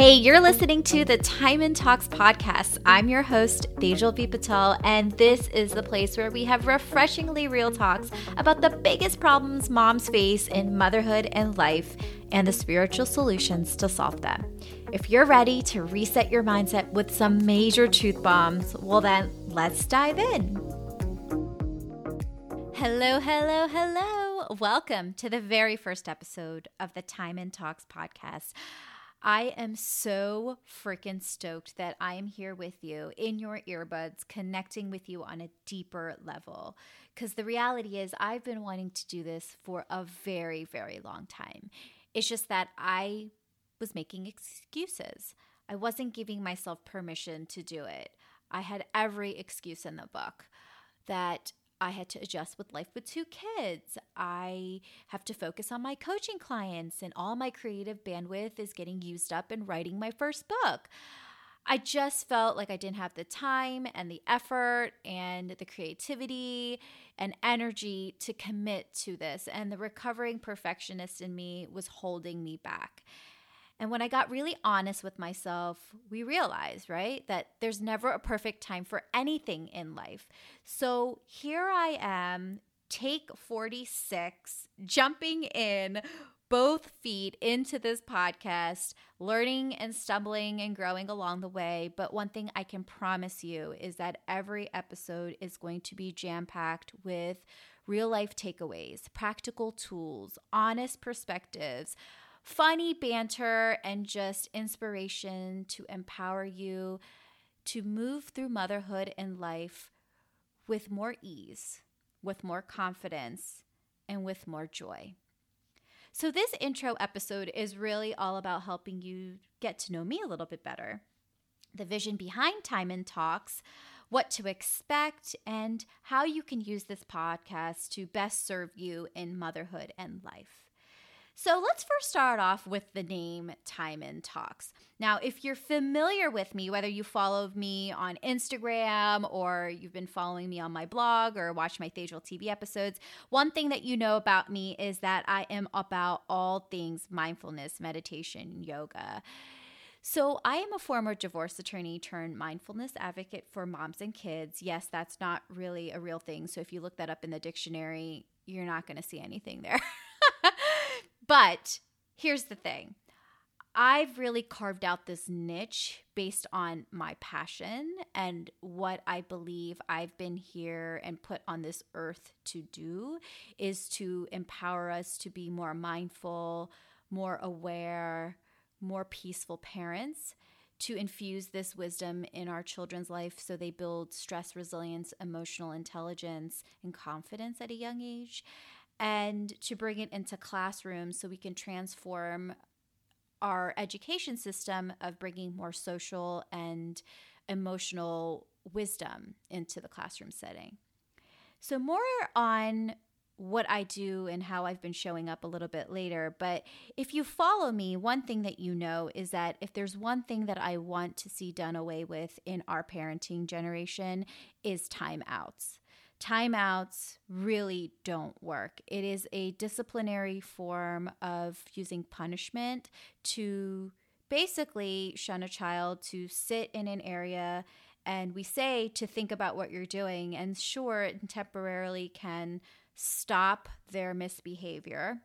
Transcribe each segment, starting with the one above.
Hey, you're listening to the Time-In Talks podcast. I'm your host, Tejal V. Patel, and this is the place where we have refreshingly real talks about the biggest problems moms face in motherhood and life and the spiritual solutions to solve them. If you're ready to reset your mindset with some major truth bombs, well, then let's dive in. Hello, hello, hello. Welcome to the very first episode of the Time-In Talks podcast. I am so freaking stoked that I am here with you in your earbuds, connecting with you on a deeper level. Because the reality is, I've been wanting to do this for a very, very long time. It's just that I was making excuses. I wasn't giving myself permission to do it. I had every excuse in the book that I had to adjust with life with two kids. I have to focus on my coaching clients, and all my creative bandwidth is getting used up in writing my first book. I just felt like I didn't have the time and the effort and the creativity and energy to commit to this. And the recovering perfectionist in me was holding me back. And when I got really honest with myself, we realized, right, that there's never a perfect time for anything in life. So here I am, take 46, jumping in both feet into this podcast, learning and stumbling and growing along the way. But one thing I can promise you is that every episode is going to be jam packed with real life takeaways, practical tools, honest perspectives funny banter and just inspiration to empower you to move through motherhood and life with more ease, with more confidence, and with more joy. So, this intro episode is really all about helping you get to know me a little bit better, the vision behind Time-In Talks, what to expect, and how you can use this podcast to best serve you in motherhood and life. So let's first start off with the name Time-In Talks. Now, if you're familiar with me, whether you follow me on Instagram or you've been following me on my blog or watch my Tejal TV episodes, one thing that you know about me is that I am about all things mindfulness, meditation, yoga. So, I am a former divorce attorney turned mindfulness advocate for moms and kids. Yes, that's not really a real thing. So, if you look that up in the dictionary, you're not going to see anything there. But here's the thing. I've really carved out this niche based on my passion and what I believe I've been here and put on this earth to do is to empower us to be more mindful, more aware, more peaceful parents, to infuse this wisdom in our children's life so they build stress resilience, emotional intelligence, and confidence at a young age and to bring it into classrooms so we can transform our education system of bringing more social and emotional wisdom into the classroom setting. So, more on what I do and how I've been showing up a little bit later. But if you follow me, one thing that you know is that if there's one thing that I want to see done away with in our parenting generation is timeouts timeouts really don't work. It is a disciplinary form of using punishment to basically shun a child to sit in an area and we say to think about what you're doing and sure it temporarily can stop their misbehavior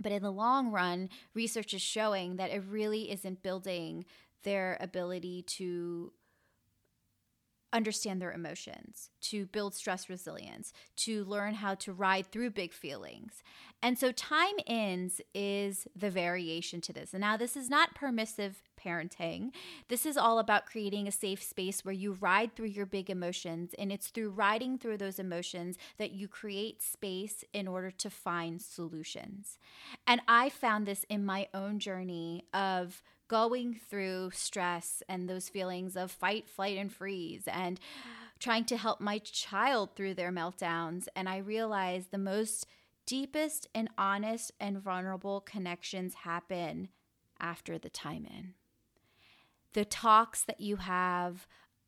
but in the long run research is showing that it really isn't building their ability to understand their emotions, to build stress resilience, to learn how to ride through big feelings. And so, time ins is the variation to this. And now, this is not permissive parenting. This is all about creating a safe space where you ride through your big emotions. And it's through riding through those emotions that you create space in order to find solutions. And I found this in my own journey of going through stress and those feelings of fight, flight, and freeze, and trying to help my child through their meltdowns. And I realized the most deepest and honest and vulnerable connections happen after the time in. The talks that you have,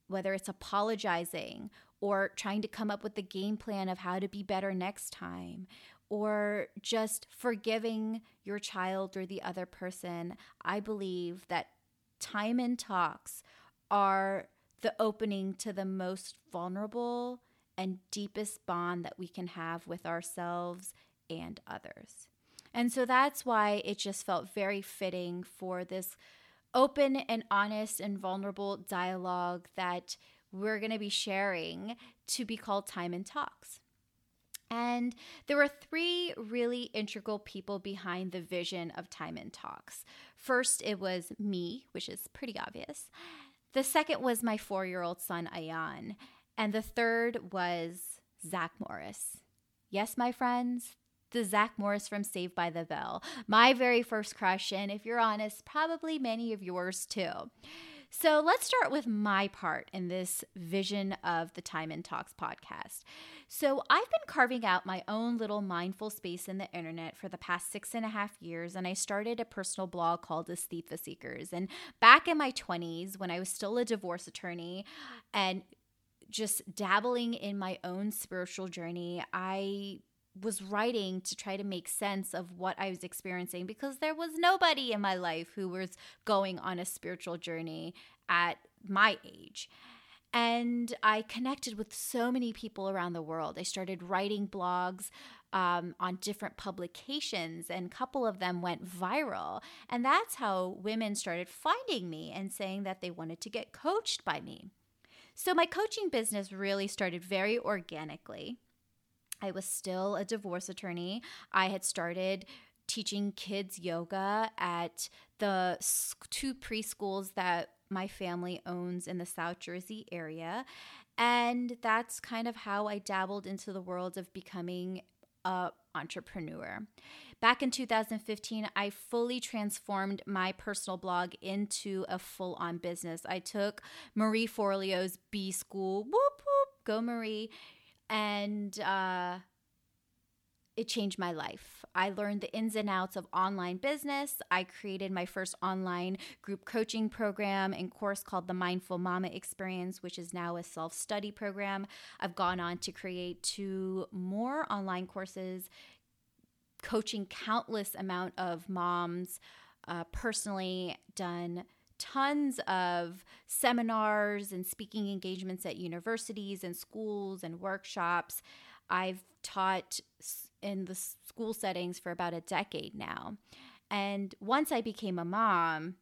whether it's apologizing or trying to come up with the game plan of how to be better next time, or just forgiving your child or the other person, I believe that time and talks are the opening to the most vulnerable and deepest bond that we can have with ourselves and others. And so that's why it just felt very fitting for this open and honest and vulnerable dialogue that we're going to be sharing to be called Time-In Talks. And there were three really integral people behind the vision of Time-In Talks. First, it was me, which is pretty obvious. The second was my four year old son, Ayan. And the third was Zach Morris. Yes, my friends, the Zach Morris from Saved by the Bell. My very first crush, and if you're honest, probably many of yours too. So let's start with my part in this vision of the Time-In Talks podcast. So I've been carving out my own little mindful space in the internet for the past six and a half years, and I started a personal blog called Estheta Seekers. And back in my 20s, when I was still a divorce attorney and just dabbling in my own spiritual journey, I was writing to try to make sense of what I was experiencing because there was nobody in my life who was going on a spiritual journey at my age. And I connected with so many people around the world. I started writing blogs um, on different publications, and a couple of them went viral. And that's how women started finding me and saying that they wanted to get coached by me. So my coaching business really started very organically. I was still a divorce attorney. I had started teaching kids yoga at the two preschools that my family owns in the South Jersey area. And that's kind of how I dabbled into the world of becoming a entrepreneur. Back in 2015, I fully transformed my personal blog into a full on business. I took Marie Forleo's B School, whoop, whoop, go Marie, and uh, it changed my life. I learned the ins and outs of online business. I created my first online group coaching program and course called the Mindful Mama Experience, which is now a self study program. I've gone on to create two more online courses, coaching countless amount of moms. Uh, personally, done tons of seminars and speaking engagements at universities and schools and workshops. I've taught in the school settings for about a decade now. And once I became a mom,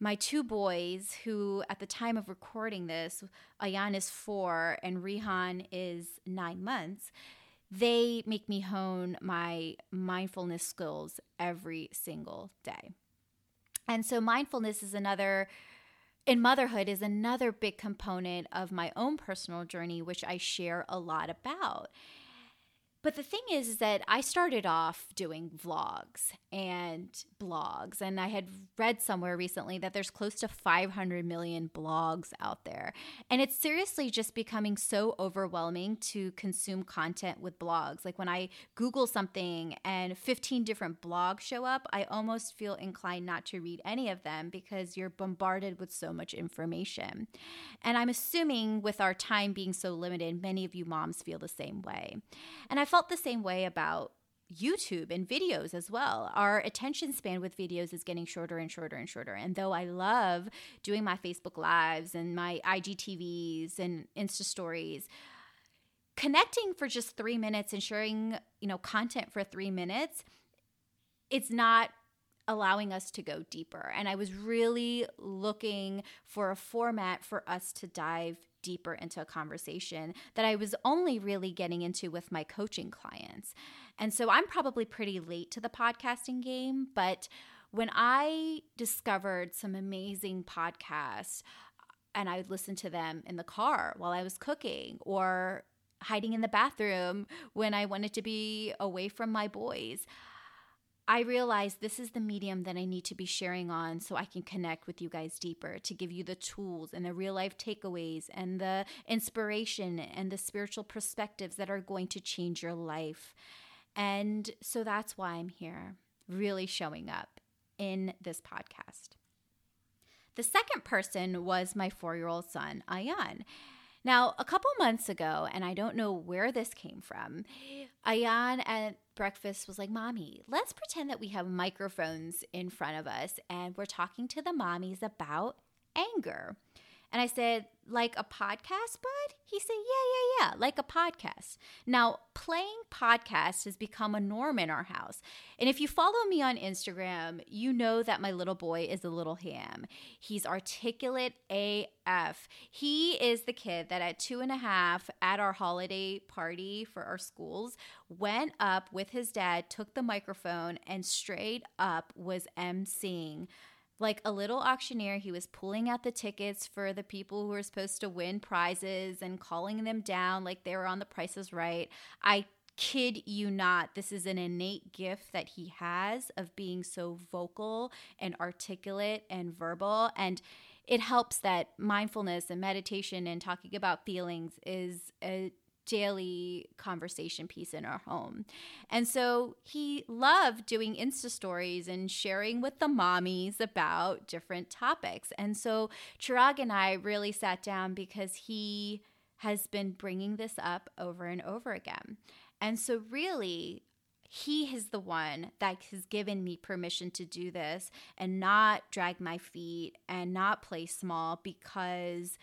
my two boys, who at the time of recording this, Ayan is four and Rihan is nine months, they make me hone my mindfulness skills every single day. And so, mindfulness is another, in motherhood, is another big component of my own personal journey, which I share a lot about. But the thing is, is that I started off doing vlogs and blogs, and I had read somewhere recently that there's close to 500 million blogs out there. And it's seriously just becoming so overwhelming to consume content with blogs. Like when I Google something and 15 different blogs show up, I almost feel inclined not to read any of them because you're bombarded with so much information. And I'm assuming with our time being so limited, many of you moms feel the same way. And I felt the same way about YouTube and videos as well. Our attention span with videos is getting shorter and shorter and shorter. And though I love doing my Facebook Lives and my IGTVs and Insta stories, connecting for just three minutes and sharing, you know, content for three minutes, it's not allowing us to go deeper. And I was really looking for a format for us to dive deeper into a conversation that I was only really getting into with my coaching clients. And so I'm probably pretty late to the podcasting game, but when I discovered some amazing podcasts uh, and I would listen to them in the car while I was cooking or hiding in the bathroom when I wanted to be away from my boys, I realized this is the medium that I need to be sharing on so I can connect with you guys deeper to give you the tools and the real life takeaways and the inspiration and the spiritual perspectives that are going to change your life. And so that's why I'm here, really showing up in this podcast. The second person was my four year old son, Ayan. Now, a couple months ago, and I don't know where this came from, Ayan at breakfast was like, Mommy, let's pretend that we have microphones in front of us and we're talking to the mommies about anger. And I said, like a podcast, bud? He said, yeah, yeah, yeah, like a podcast. Now, playing podcast has become a norm in our house. And if you follow me on Instagram, you know that my little boy is a little ham. He's articulate AF. He is the kid that at two and a half at our holiday party for our schools went up with his dad, took the microphone, and straight up was emceeing like a little auctioneer. He was pulling out the tickets for the people who were supposed to win prizes and calling them down like they were on the Price Is Right. I kid you not, this is an innate gift that he has of being so vocal and articulate and verbal. And it helps that mindfulness and meditation and talking about feelings is a daily conversation piece in our home. And so he loved doing Insta stories and sharing with the mommies about different topics. And so Chirag and I really sat down because he has been bringing this up over and over again. And so, really, he is the one that has given me permission to do this and not drag my feet and not play small because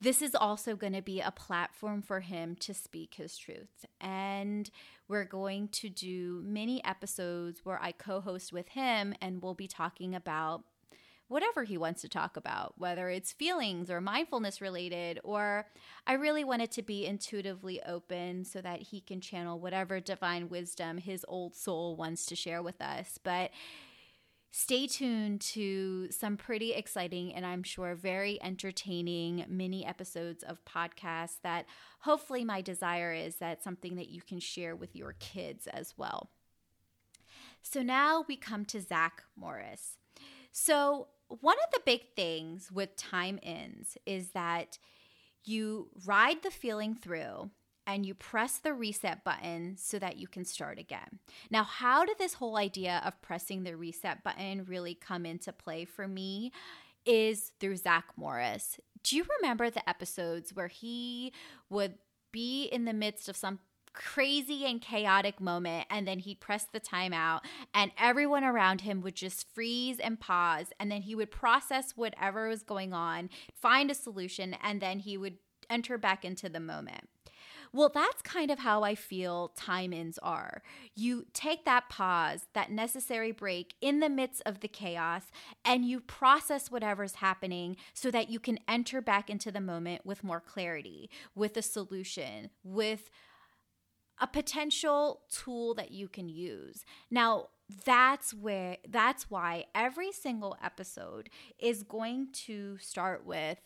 this is also going to be a platform for him to speak his truth. And we're going to do many episodes where I co host with him and we'll be talking about whatever he wants to talk about, whether it's feelings or mindfulness related, or I really want it to be intuitively open so that he can channel whatever divine wisdom his old soul wants to share with us. But stay tuned to some pretty exciting and I'm sure very entertaining mini episodes of podcasts that hopefully my desire is that something that you can share with your kids as well. So now we come to Zach Morris. So, one of the big things with time ins is that you ride the feeling through and you press the reset button so that you can start again. Now, how did this whole idea of pressing the reset button really come into play for me? Is through Zach Morris. Do you remember the episodes where he would be in the midst of some crazy and chaotic moment and then he'd press the timeout and everyone around him would just freeze and pause and then he would process whatever was going on find a solution and then he would enter back into the moment well, that's kind of how I feel time ins are. You take that pause, that necessary break in the midst of the chaos, and you process whatever's happening so that you can enter back into the moment with more clarity, with a solution, with a potential tool that you can use. Now, that's where that's why every single episode is going to start with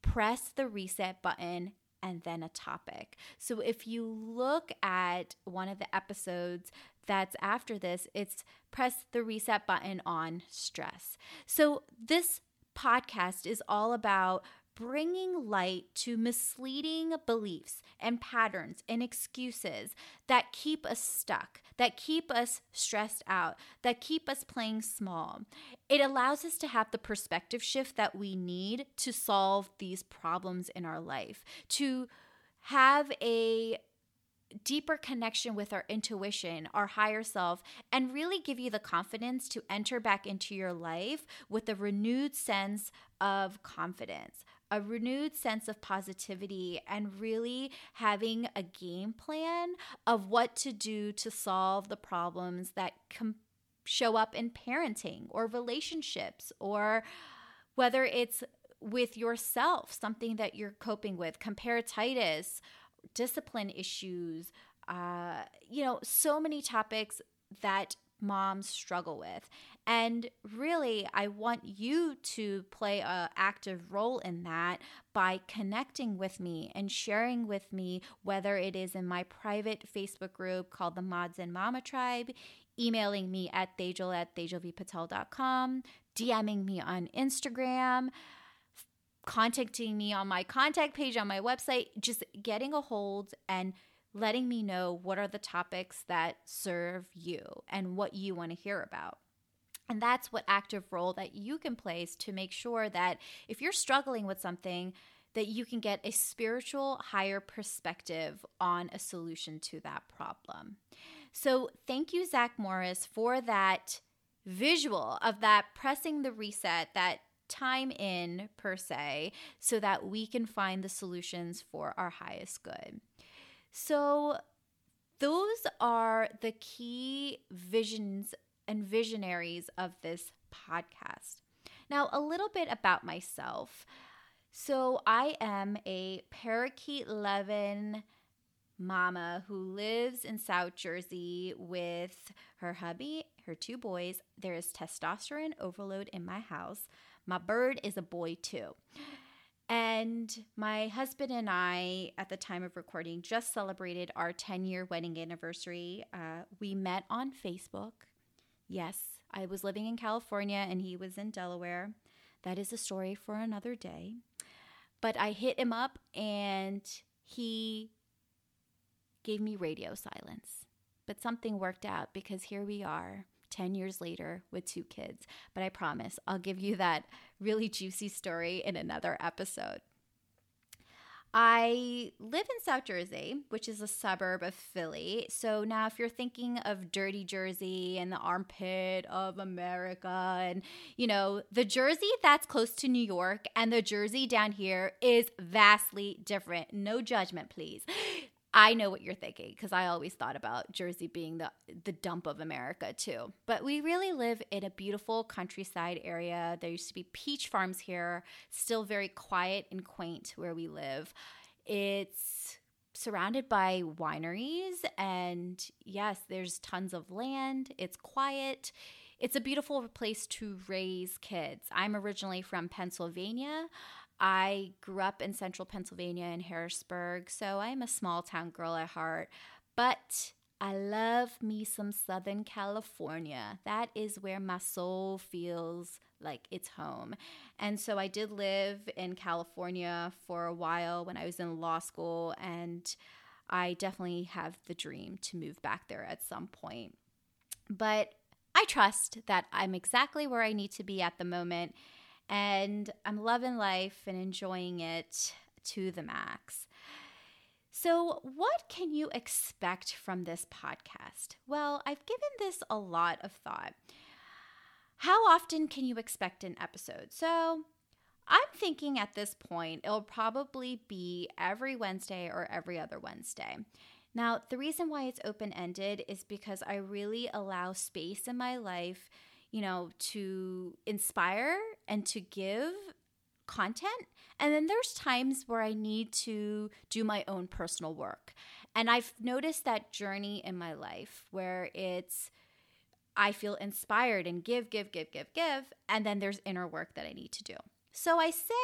press the reset button and then a topic. So if you look at one of the episodes that's after this, it's press the reset button on stress. So this podcast is all about bringing light to misleading beliefs and patterns and excuses that keep us stuck, that keep us stressed out, that keep us playing small. It allows us to have the perspective shift that we need to solve these problems in our life, to have a deeper connection with our intuition, our higher self, and really give you the confidence to enter back into your life with a renewed sense of confidence, a renewed sense of positivity and really having a game plan of what to do to solve the problems that com- show up in parenting or relationships or whether it's with yourself, something that you're coping with, comparatitis, discipline issues, uh, you know, so many topics that moms struggle with. And really, I want you to play an active role in that by connecting with me and sharing with me, whether it is in my private Facebook group called the Mods and Mama Tribe, emailing me at tejal at tejalvpatel.com, DMing me on Instagram contacting me on my contact page on my website, just getting a hold and letting me know what are the topics that serve you and what you want to hear about. And that's what active role that you can play to make sure that if you're struggling with something, that you can get a spiritual higher perspective on a solution to that problem. So thank you, Zach Morris, for that visual of that pressing the reset, that time in per se, so that we can find the solutions for our highest good. So, those are the key visions and visionaries of this podcast. Now, a little bit about myself. So, I am a parakeet loving mama who lives in South Jersey with her hubby, her two boys. There is testosterone overload in my house. My bird is a boy too. And my husband and I, at the time of recording, just celebrated our 10 year wedding anniversary. Uh, we met on Facebook. Yes, I was living in California and he was in Delaware. That is a story for another day. But I hit him up and he gave me radio silence. But something worked out because here we are 10 years later with two kids. But I promise I'll give you that really juicy story in another episode. I live in South Jersey, which is a suburb of Philly. So now, if you're thinking of dirty Jersey and the armpit of America, and you know, the Jersey that's close to New York and the Jersey down here is vastly different. No judgment, please. I know what you're thinking because I always thought about Jersey being the the dump of America too. But we really live in a beautiful countryside area. There used to be peach farms here, still very quiet and quaint where we live. It's surrounded by wineries and yes, there's tons of land. It's quiet. It's a beautiful place to raise kids. I'm originally from Pennsylvania. I grew up in central Pennsylvania in Harrisburg, so I'm a small town girl at heart. But I love me some Southern California. That is where my soul feels like it's home. And so I did live in California for a while when I was in law school, and I definitely have the dream to move back there at some point. But I trust that I'm exactly where I need to be at the moment and I'm loving life and enjoying it to the max. So, what can you expect from this podcast? Well, I've given this a lot of thought. How often can you expect an episode? So, I'm thinking at this point it'll probably be every Wednesday or every other Wednesday. Now, the reason why it's open ended is because I really allow space in my life you know, to inspire and to give content. And then there's times where I need to do my own personal work. And I've noticed that journey in my life where it's, I feel inspired and give, give, give, give, give. And then there's inner work that I need to do. So I say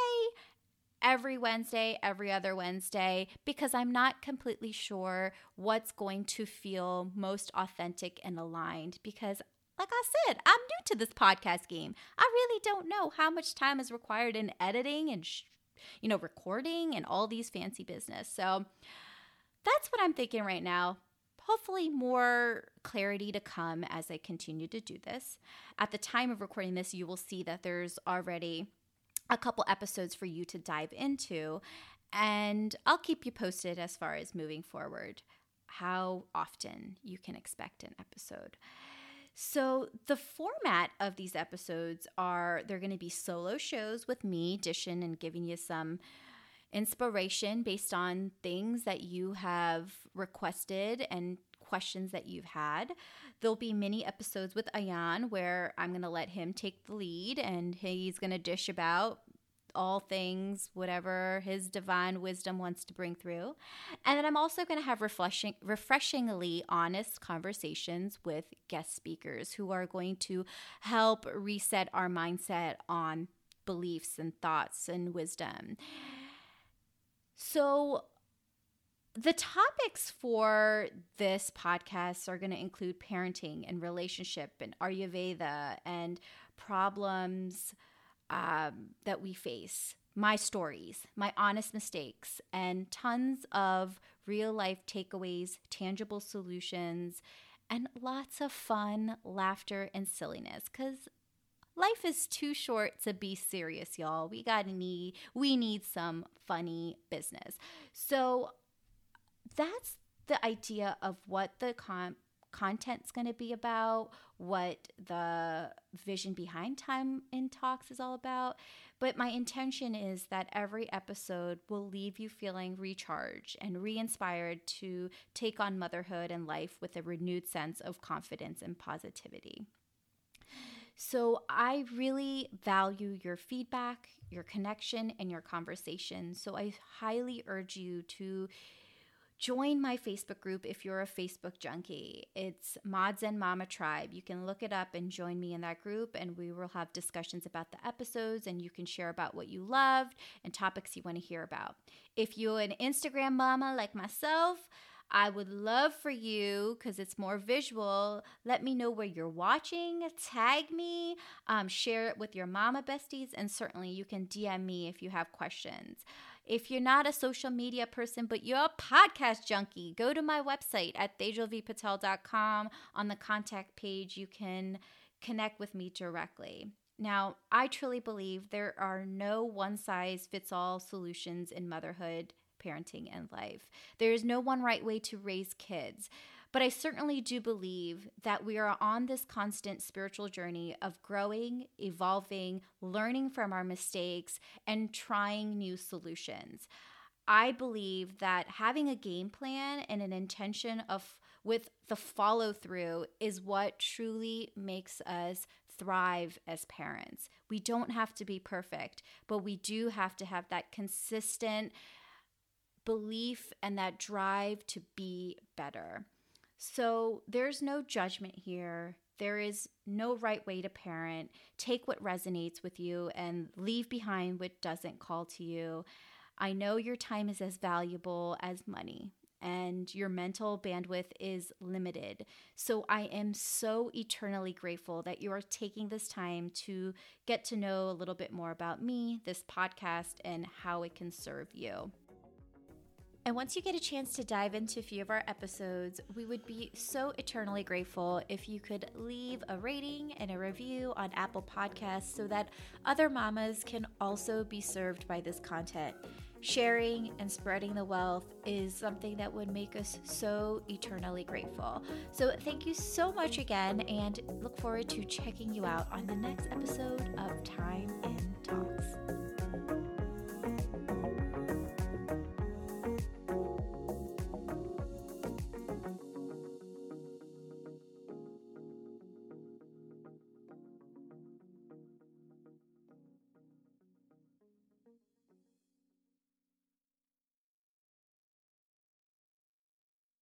every Wednesday, every other Wednesday, because I'm not completely sure what's going to feel most authentic and aligned because like I said, I'm new to this podcast game. I really don't know how much time is required in editing and, sh- you know, recording and all these fancy business. So that's what I'm thinking right now. Hopefully, more clarity to come as I continue to do this. At the time of recording this, you will see that there's already a couple episodes for you to dive into. And I'll keep you posted as far as moving forward, how often you can expect an episode. So, the format of these episodes are they're going to be solo shows with me dishing and giving you some inspiration based on things that you have requested and questions that you've had. There'll be mini episodes with Ayan where I'm going to let him take the lead and he's going to dish about all things, whatever his divine wisdom wants to bring through. And then I'm also going to have refreshing, refreshingly honest conversations with guest speakers who are going to help reset our mindset on beliefs and thoughts and wisdom. So, the topics for this podcast are going to include parenting and relationship and Ayurveda and problems um, that we face, my stories, my honest mistakes, and tons of real life takeaways, tangible solutions, and lots of fun, laughter, and silliness. Because life is too short to be serious, y'all. We gotta need we need some funny business. So that's the idea of what the con- content's going to be about, what the vision behind Time in Talks is all about. But my intention is that every episode will leave you feeling recharged and re inspired to take on motherhood and life with a renewed sense of confidence and positivity. So, I really value your feedback, your connection, and your conversation. So, I highly urge you to join my Facebook group if you're a Facebook junkie. It's Mods and Mama Tribe. You can look it up and join me in that group, and we will have discussions about the episodes, and you can share about what you loved and topics you want to hear about. If you're an Instagram mama like myself, I would love for you, because it's more visual, let me know where you're watching, tag me, um, share it with your mama besties, and certainly you can DM me if you have questions. If you're not a social media person, but you're a podcast junkie, go to my website at tejalvpatel.com. On the contact page, you can connect with me directly. Now, I truly believe there are no one size fits all solutions in motherhood, parenting, and life. There is no one right way to raise kids. But I certainly do believe that we are on this constant spiritual journey of growing, evolving, learning from our mistakes, and trying new solutions. I believe that having a game plan and an intention of with the follow through is what truly makes us thrive as parents. We don't have to be perfect, but we do have to have that consistent belief and that drive to be better. So there's no judgment here. There is no right way to parent. Take what resonates with you and leave behind what doesn't call to you. I know your time is as valuable as money and your mental bandwidth is limited. So I am so eternally grateful that you are taking this time to get to know a little bit more about me, this podcast, and how it can serve you. And once you get a chance to dive into a few of our episodes, we would be so eternally grateful if you could leave a rating and a review on Apple Podcasts so that other mamas can also be served by this content. Sharing and spreading the wealth is something that would make us so eternally grateful. So, thank you so much again, and look forward to checking you out on the next episode of Time in Talks.